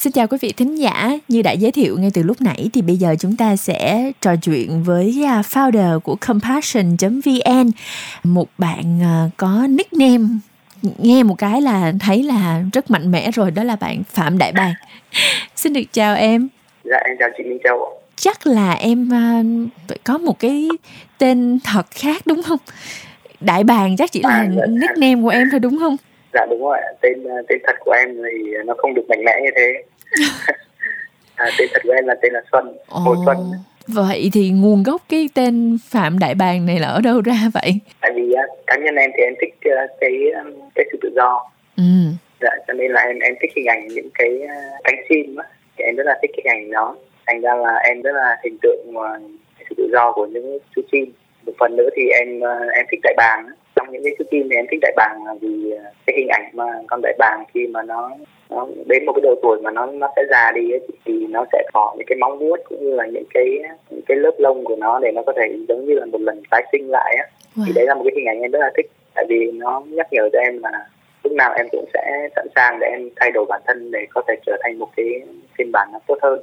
Xin chào quý vị thính giả, như đã giới thiệu ngay từ lúc nãy thì bây giờ chúng ta sẽ trò chuyện với à, founder của compassion.vn, một bạn à, có nickname nghe một cái là thấy là rất mạnh mẽ rồi đó là bạn Phạm Đại Bàng. Xin được chào em. Dạ em chào chị Minh Châu. Chắc là em uh, có một cái tên thật khác đúng không? Đại Bàng chắc chỉ là à, nickname của em thôi đúng không? Dạ đúng rồi, tên ờ, tên thật của em thì nó không được mạnh mẽ như thế. à, tên thật của em là tên là Xuân, Hồ Xuân. Vậy thì nguồn gốc cái tên Phạm Đại Bàng này là ở đâu ra vậy? Tại vì cá nhân em thì em thích cái cái sự tự do. Ừ. Dạ, cho nên là em em thích hình ảnh những cái cánh chim á, thì em rất là thích cái hình ảnh đó. Thành ra là em rất là hình tượng sự tự do của những chú chim. Một phần nữa thì em em thích đại bàng trong những cái chim thì em thích đại bàng vì cái hình ảnh mà con đại bàng khi mà nó nó đến một cái độ tuổi mà nó nó sẽ già đi ấy, thì nó sẽ có những cái móng vuốt cũng như là những cái những cái lớp lông của nó để nó có thể giống như là một lần tái sinh lại á wow. thì đấy là một cái hình ảnh em rất là thích tại vì nó nhắc nhở cho em là lúc nào em cũng sẽ sẵn sàng để em thay đổi bản thân để có thể trở thành một cái phiên bản nó tốt hơn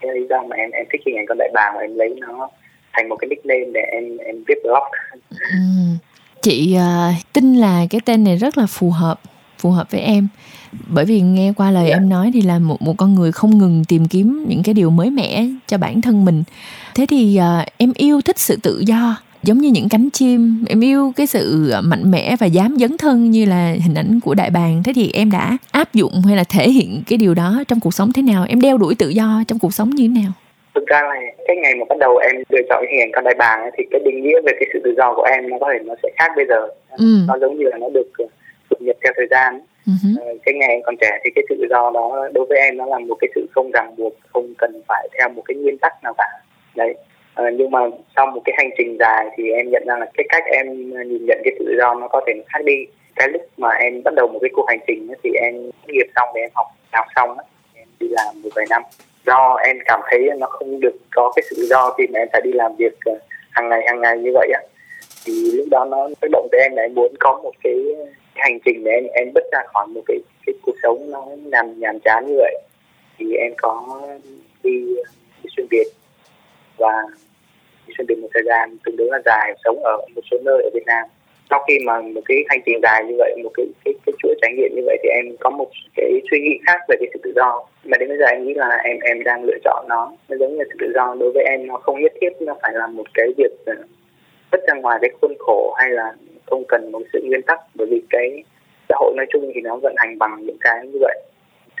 thế lý do mà em em thích hình ảnh con đại bàng và em lấy nó thành một cái nickname để em em viết blog ừ. Chị uh, tin là cái tên này rất là phù hợp phù hợp với em. Bởi vì nghe qua lời yeah. Dạ. em nói thì là một một con người không ngừng tìm kiếm những cái điều mới mẻ cho bản thân mình. Thế thì uh, em yêu thích sự tự do giống như những cánh chim. Em yêu cái sự mạnh mẽ và dám dấn thân như là hình ảnh của đại bàng. Thế thì em đã áp dụng hay là thể hiện cái điều đó trong cuộc sống thế nào? Em đeo đuổi tự do trong cuộc sống như thế nào thực ra là cái ngày mà bắt đầu em lựa chọn hình ảnh con đại bàng ấy, thì cái định nghĩa về cái sự tự do của em nó có thể nó sẽ khác bây giờ. Ừ. nó giống như là nó được cập nhật theo thời gian uh-huh. cái ngày em còn trẻ thì cái tự do đó đối với em nó là một cái sự không ràng buộc không cần phải theo một cái nguyên tắc nào cả. Đấy. À, nhưng mà sau một cái hành trình dài thì em nhận ra là cái cách em nhìn nhận cái tự do nó có thể khác đi. Cái lúc mà em bắt đầu một cái cuộc hành trình thì em nghiệp xong thì em học học xong em đi làm một vài năm do em cảm thấy nó không được có cái sự tự do khi mà em phải đi làm việc ờ, hàng ngày hàng ngày như vậy á. Thì lúc đó nó tác động tới em là em muốn có một cái hành trình để em em bước ra khỏi một cái cái cuộc sống nó nhàm nhàm chán như vậy. Thì em có đi, đi xuyên việt và đi xuyên việt một thời gian tương đối là dài sống ở một số nơi ở Việt Nam sau khi mà một cái hành trình dài như vậy, một cái cái cái chuỗi trải nghiệm như vậy thì em có một cái suy nghĩ khác về cái sự tự do. Mà đến bây giờ em nghĩ là em em đang lựa chọn nó. Nó giống như sự tự do. Đối với em, nó không nhất thiết nó phải là một cái việc ờ, rất ra ngoài cái khuôn khổ hay là không cần một sự nguyên tắc. Bởi vì cái xã hội nói chung thì nó vận hành bằng những cái như vậy.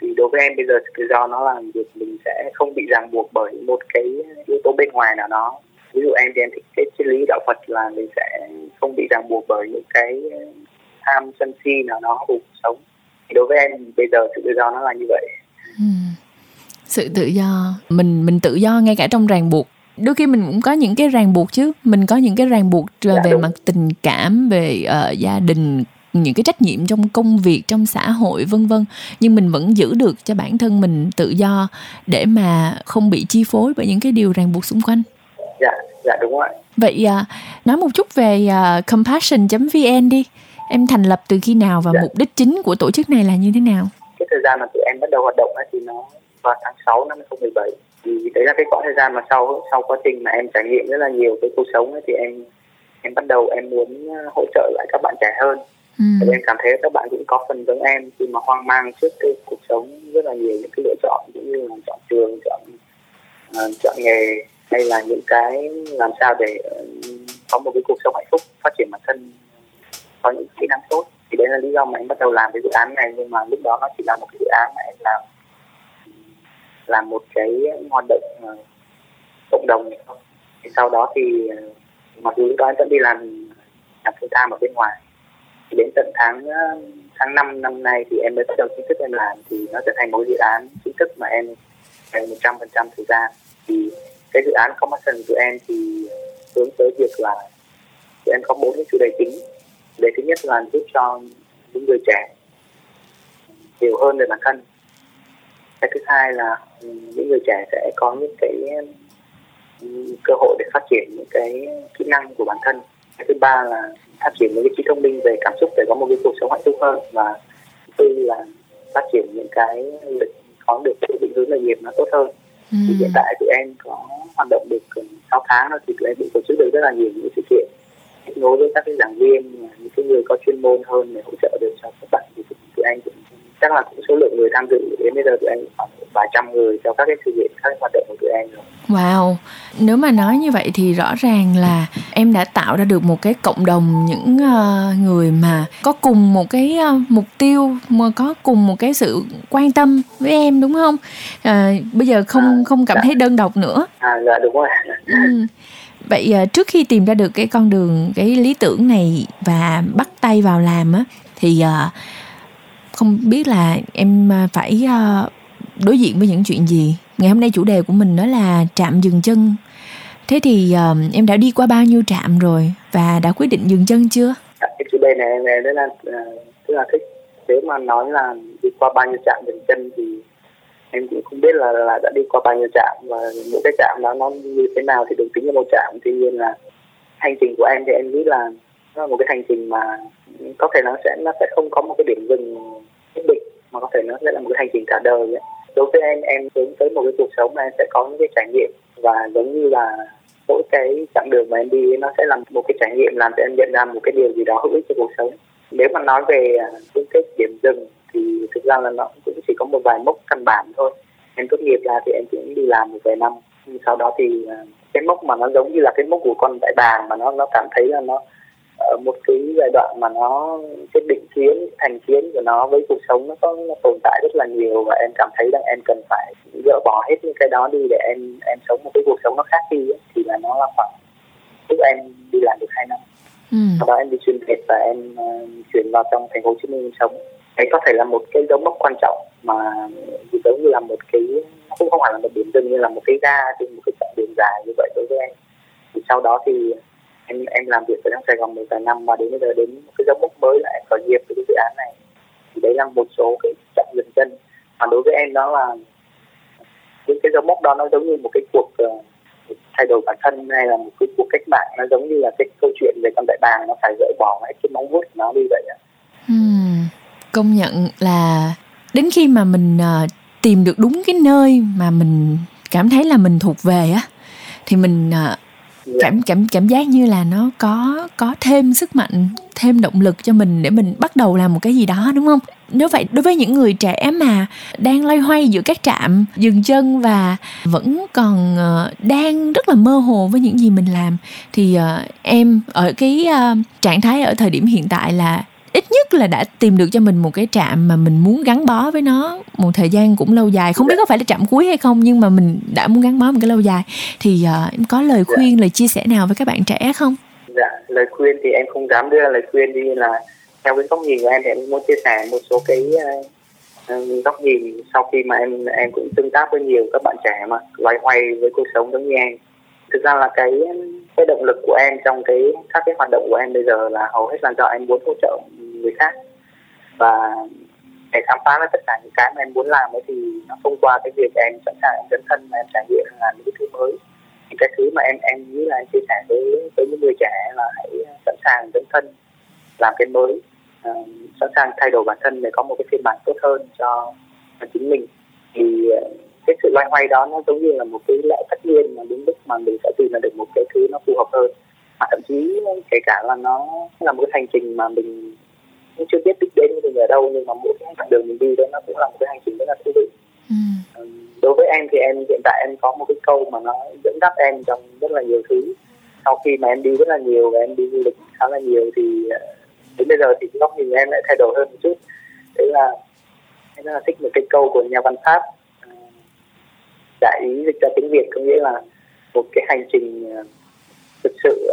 Thì đối với em bây giờ sự tự do nó là việc mình sẽ không bị ràng buộc bởi một cái yếu tố bên ngoài nào đó. Ví dụ em thì em thích cái triết lý đạo Phật là mình sẽ không bị ràng buộc bởi những cái tham sân si nào của cuộc sống. Thì đối với em bây giờ sự tự do nó là như vậy. Ừ. sự tự do mình mình tự do ngay cả trong ràng buộc. Đôi khi mình cũng có những cái ràng buộc chứ. Mình có những cái ràng buộc dạ, về đúng. mặt tình cảm về uh, gia đình những cái trách nhiệm trong công việc trong xã hội vân vân. Nhưng mình vẫn giữ được cho bản thân mình tự do để mà không bị chi phối bởi những cái điều ràng buộc xung quanh dạ đúng rồi vậy uh, nói một chút về uh, compassion.vn đi. Em thành lập từ khi nào và dạ. mục đích chính của tổ chức này là như thế nào? Cái thời gian mà tụi em bắt đầu hoạt động ấy thì nó vào tháng 6 năm 2017 thì đấy là cái quãng thời gian mà sau sau quá trình mà em trải nghiệm rất là nhiều cái cuộc sống ấy, thì em em bắt đầu em muốn ờ, hỗ trợ lại các bạn trẻ hơn. Ừ. Thì em cảm thấy các bạn cũng có phần giống em khi mà hoang mang trước cái cuộc sống rất là nhiều những cái lựa chọn cũng như là chọn trường chọn uh, chọn nghề hay là những cái làm sao để ờ, có một cái cuộc sống hạnh phúc phát triển bản thân có những kỹ năng tốt. Thì đấy là lý do mà em bắt đầu làm cái dự án này. Nhưng mà lúc đó nó chỉ là một cái dự án mà em làm làm một cái hoạt động uh, cộng đồng thì sau đó thì uh, mặc dù lúc đó em vẫn đi làm làm full time ở bên ngoài thì đến tận tháng uh, tháng 5 năm nay thì em mới bắt đầu chính thức em làm. Thì nó trở thành một dự án chính thức mà em dành một trăm phần trăm thời gian. Thì cái dự án Compassion của em thì ờ, hướng tới việc là tụi em có bốn cái chủ đề chính. Đề thứ nhất là giúp cho những người trẻ hiểu hơn về bản thân. Cái thứ hai là ừ, những người trẻ sẽ có những cái ừ, cơ hội để phát triển những cái kỹ năng của bản thân. Cái thứ ba là phát triển những cái trí thông minh về cảm xúc để có một cái cuộc sống hạnh phúc hơn. Và thứ tư là phát triển những cái có được cái định hướng nghề nghiệp nó tốt hơn ừ. thì hiện tại tụi em có hoạt động được 6 tháng rồi thì tụi em cũng tổ chức được rất là nhiều những sự kiện kết nối với các cái giảng viên những cái người có chuyên môn hơn để hỗ trợ được cho các bạn thì tụi em cũng chắc là cũng số lượng người tham dự đến bây giờ tụi em khoảng vài trăm người cho các cái sự kiện các hoạt động của tụi em rồi Wow, nếu mà nói như vậy thì rõ ràng là em đã tạo ra được một cái cộng đồng những uh, người mà có cùng một cái uh, mục tiêu mà có cùng một cái sự quan tâm với em đúng không? À, bây giờ không à, không cảm dạ. thấy đơn độc nữa. À dạ đúng rồi. Ừ. Vậy uh, trước khi tìm ra được cái con đường cái lý tưởng này và bắt tay vào làm á thì uh, không biết là em phải uh, đối diện với những chuyện gì? Ngày hôm nay chủ đề của mình đó là trạm dừng chân. Thế thì uh, em đã đi qua bao nhiêu trạm rồi và đã quyết định dừng chân chưa? Dạ, cái chủ đề này này đấy là ờ, rất là thích. Nếu mà nói là đi qua bao nhiêu trạm dừng chân thì em cũng không biết là là đã đi qua bao nhiêu trạm và những cái trạm đó nó như thế nào thì được tính là một trạm. Tuy nhiên là hành trình của em thì em nghĩ là nó là một cái hành trình mà có thể nó sẽ nó sẽ không có một cái điểm dừng nhất định mà có thể nó sẽ là một cái hành trình cả đời ấy đối với em em hướng tới một cái cuộc sống mà em sẽ có những cái trải nghiệm. Và giống như là mỗi cái chặng đường mà em đi, nó sẽ làm một cái trải nghiệm làm cho em nhận ra một cái điều gì đó hữu ích cho cuộc sống. Nếu mà nói về à, những cái điểm dừng thì thực ra là nó cũng chỉ có một vài mốc căn bản thôi. Em tốt nghiệp ra thì em cũng đi làm một vài năm. Sau đó thì à, cái mốc mà nó giống như là cái mốc của con đại bàng mà nó nó cảm thấy là nó ở một cái giai đoạn mà nó cái định kiến thành kiến của nó với cuộc sống nó có nó tồn tại rất là nhiều và em cảm thấy rằng em cần phải dỡ bỏ hết những cái đó đi để em em sống một cái cuộc sống nó khác đi ấy, thì là nó là khoảng lúc em đi làm được hai năm. Ừ. sau đó em đi xuyên việt và em uh, chuyển vào trong thành phố hồ chí minh sống. Đấy có thể là một cái dấu mốc quan trọng mà giống như là một cái cũng không phải là một điểm dừng như là một cái ga trên một cái chặng đường dài như vậy đối với em. Thì sau đó thì em em làm việc ở trong Sài Gòn một vài năm và đến bây giờ đến cái dấu mốc mới là em khởi nghiệp với cái dự án này. Thì đấy là một số cái chặng dừng chân. Mà đối với em đó là những cái dấu mốc đó nó giống như một cái cuộc uh, thay đổi bản thân hay là một cái cuộc cách mạng. Nó giống như là cái câu chuyện về con đại bàng nó phải gỡ bỏ hết cái móng vuốt nó đi vậy ạ. Hmm, công nhận là đến khi mà mình uh, tìm được đúng cái nơi mà mình cảm thấy là mình thuộc về á thì mình uh, Dạ. cảm cảm cảm giác như là nó có có thêm sức mạnh thêm động lực cho mình để mình bắt đầu làm một cái gì đó đúng không? Nếu vậy đối với những người trẻ mà đang loay hoay giữa các trạm dừng chân và vẫn còn uh, đang rất là mơ hồ với những gì mình làm thì uh, em ở cái uh, trạng thái ở thời điểm hiện tại là ít nhất là đã tìm được cho mình một cái trạm mà mình muốn gắn bó với nó một thời gian cũng lâu dài. Không biết có phải là trạm cuối hay không nhưng mà mình đã muốn gắn bó một cái lâu dài. Thì uh, em có lời khuyên dạ. lời chia sẻ nào với các bạn trẻ không? Dạ lời khuyên thì em không dám đưa lời khuyên đi là theo cái góc nhìn của em thì em muốn chia sẻ một số cái uh, góc nhìn sau khi mà em em cũng tương tác với nhiều các bạn trẻ mà loay hoay với cuộc sống giống như em. Thực ra là cái cái động lực của em trong cái các cái hoạt động của em bây giờ là hầu hết là do em muốn hỗ trợ người khác. Và để khám phá ra tất cả những cái mà em muốn làm ấy thì nó thông qua cái việc em sẵn sàng em dấn thân mà em trải nghiệm làm những cái thứ mới. Thì cái thứ mà em em nghĩ là em chia sẻ với với những người trẻ là hãy sẵn sàng dấn thân làm cái mới. Uh, sẵn sàng thay đổi bản thân để có một cái phiên bản tốt hơn cho, chính mình. Thì ờ, cái sự loay hoay đó nó giống như là một cái lẽ tất nhiên mà đến lúc mà mình sẽ tìm ra được một cái thứ nó phù hợp hơn. Mà thậm chí kể cả là nó là một cái hành trình mà mình cũng chưa biết đích đến mình ở đâu nhưng mà mỗi cái đoạn đường mình đi đó nó cũng là một cái hành trình rất là thú vị. Ừ. đối với em thì em hiện tại em có một cái câu mà nó dẫn dắt em trong rất là nhiều thứ. Sau khi mà em đi rất là nhiều và em đi du lịch khá là nhiều thì ờ, đến bây giờ thì góc nhìn em lại thay đổi hơn một chút. Đấy là em rất là thích một cái câu của nhà văn pháp đại ý dịch ra tiếng việt có nghĩa là một cái hành trình ờ, thực sự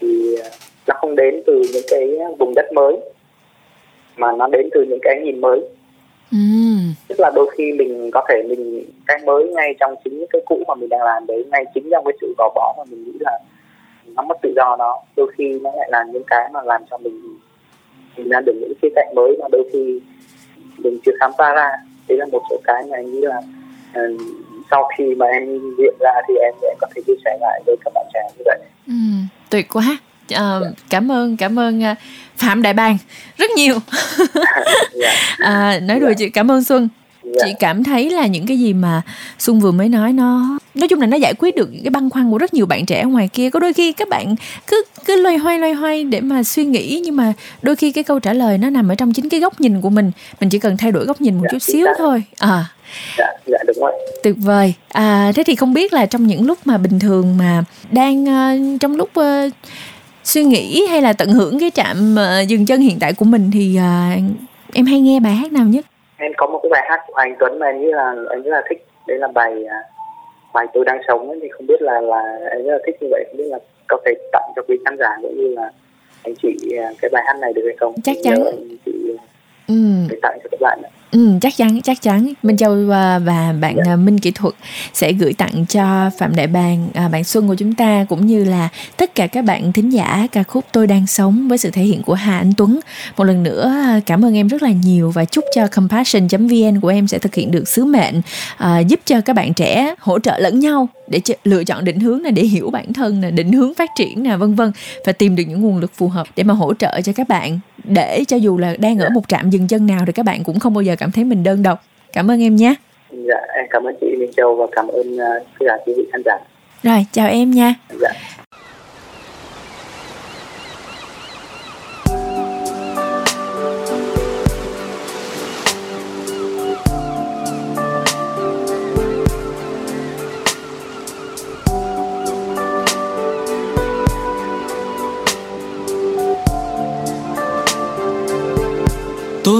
thì ờ, nó không đến từ những cái vùng đất mới mà nó đến từ những cái nhìn mới. Ừ. tức là đôi khi mình có thể mình cái mới ngay trong chính những cái cũ mà mình đang làm đấy ngay chính trong cái sự gò bó mà mình nghĩ là nó mất tự do đó. Đôi khi nó lại là những cái mà làm cho mình mình ra được những khía cạnh mới mà đôi khi mình chưa khám phá ra. Đấy là một số cái mà anh nghĩ là uh, sau khi mà em viện ra thì em sẽ có thể chia sẻ lại với các bạn trẻ như vậy. Ừ, tuyệt quá À, cảm ơn cảm ơn uh, phạm đại bàng rất nhiều. Dạ. à, nói đùa yeah. chị cảm ơn xuân yeah. chị cảm thấy là những cái gì mà xuân vừa mới nói nó nói chung là nó giải quyết được cái băn khoăn của rất nhiều bạn trẻ ngoài kia có đôi khi các bạn cứ cứ loay hoay loay hoay để mà suy nghĩ nhưng mà đôi khi cái câu trả lời nó nằm ở trong chính cái góc nhìn của mình mình chỉ cần thay đổi góc nhìn một dạ, chút xíu thôi à dạ dạ đúng rồi tuyệt vời à thế thì không biết là trong những lúc mà bình thường mà đang uh, trong lúc uh, suy nghĩ hay là tận hưởng cái trạm uh, dừng chân hiện tại của mình thì uh, em hay nghe bài hát nào nhất? Em có một cái bài hát của anh Tuấn mà em nghĩ là anh rất là thích. Đấy là bài uh, bài tôi đang sống ấy, thì không biết là là em rất là thích như vậy. Không biết là có thể tặng cho quý khán giả cũng như là anh chị cái bài hát này được hay không? Chắc chắn. chị ừ. để tặng cho các bạn ạ. Ừ, chắc chắn chắc chắn Minh Châu và, và bạn yeah. Minh Kỹ thuật sẽ gửi tặng cho Phạm Đại Bàng à, bạn Xuân của chúng ta cũng như là tất cả các bạn thính giả ca khúc Tôi đang sống với sự thể hiện của Hà Anh Tuấn. Một lần nữa à, cảm ơn em rất là nhiều và chúc cho compassion.vn của em sẽ thực hiện được sứ mệnh à, giúp cho các bạn trẻ hỗ trợ lẫn nhau để ch- lựa chọn định hướng này để hiểu bản thân nè, định hướng phát triển nè vân vân. Và tìm được những nguồn lực phù hợp để mà hỗ trợ cho các bạn. Để cho dù là đang ở một trạm dừng chân nào thì các bạn cũng không bao giờ cảm thấy mình đơn độc. Cảm ơn em nhé. Dạ em cảm ơn chị Minh Châu và cảm ơn uh, tất cả quý vị khán giả. Rồi chào em nha. Dạ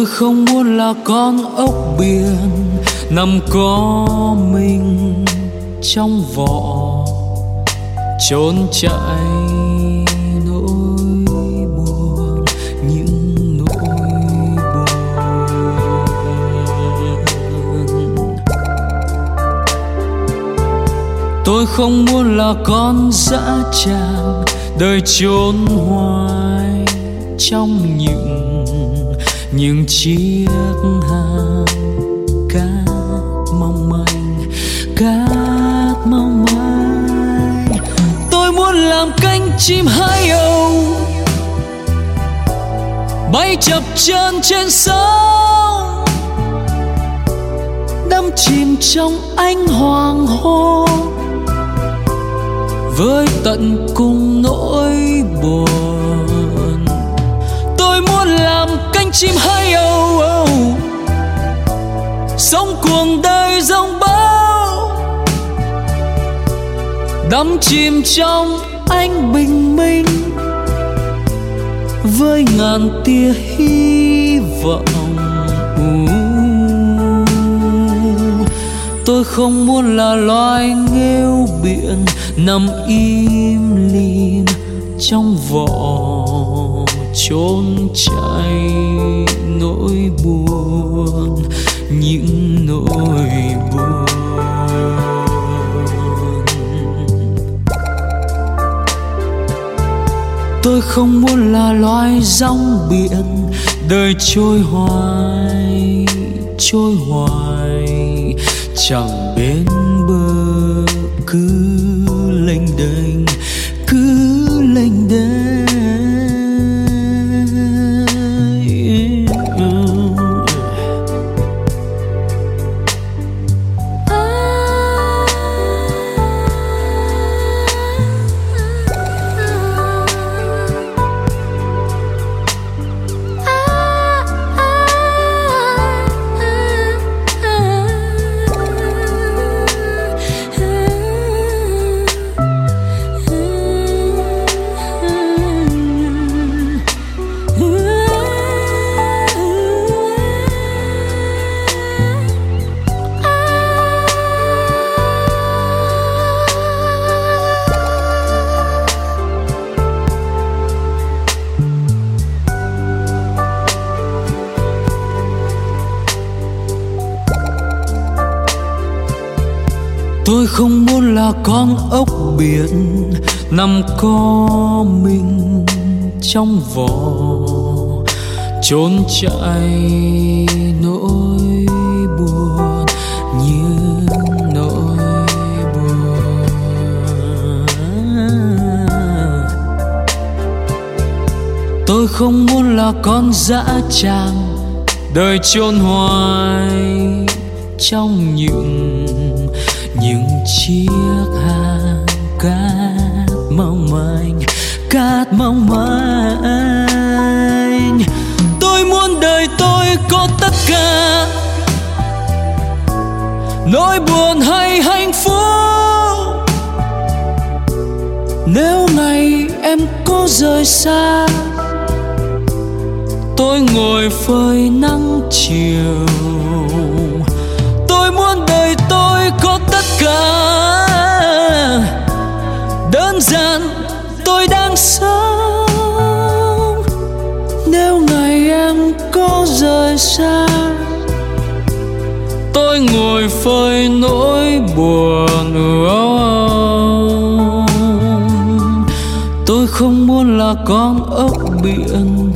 tôi không muốn là con ốc biển nằm có mình trong vỏ trốn chạy nỗi buồn, những nỗi buồn. Tôi không muốn là con dã tràng đời trốn hoài trong những những chiếc hàng cát mong manh, cát mong manh. Tôi muốn làm cánh chim hai âu, bay chập chân trên sóng đắm chìm trong ánh hoàng hôn, với tận cùng nỗi buồn. Chim hay âu âu. Sống cuồng đời rông bão đắm chìm trong ánh bình minh. Với ngàn tia hy vọng. Tôi không muốn là loài nghêu biển nằm im lìm trong vỏ trốn chạy nỗi buồn, những nỗi buồn. Tôi không muốn là loài rong biển, đời trôi hoài trôi hoài. Chẳng bên bờ, cứ lênh đênh. Tôi không muốn là con ốc biển nằm co mình trong vỏ trốn chạy nỗi buồn như nỗi buồn. Tôi không muốn là con dã tràng đời chôn hoài trong những những chiếc hàng cát mong manh, cát mong manh. Tôi muốn đời tôi có tất cả. Nỗi buồn hay hạnh phúc. Nếu ngày em có rời xa, tôi ngồi phơi nắng chiều. Cả đơn giản, tôi đang sống. Nếu ngày em có rời xa, tôi ngồi phơi nỗi buồn tôi không muốn là con ốc biển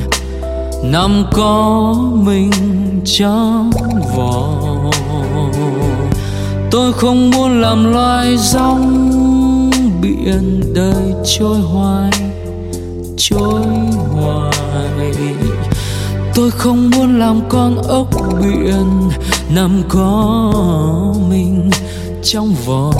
nằm có mình trong vỏ tôi không muốn làm loài rong biển đời trôi hoài trôi hoài. Tôi không muốn làm con ốc biển nằm có mình trong vỏ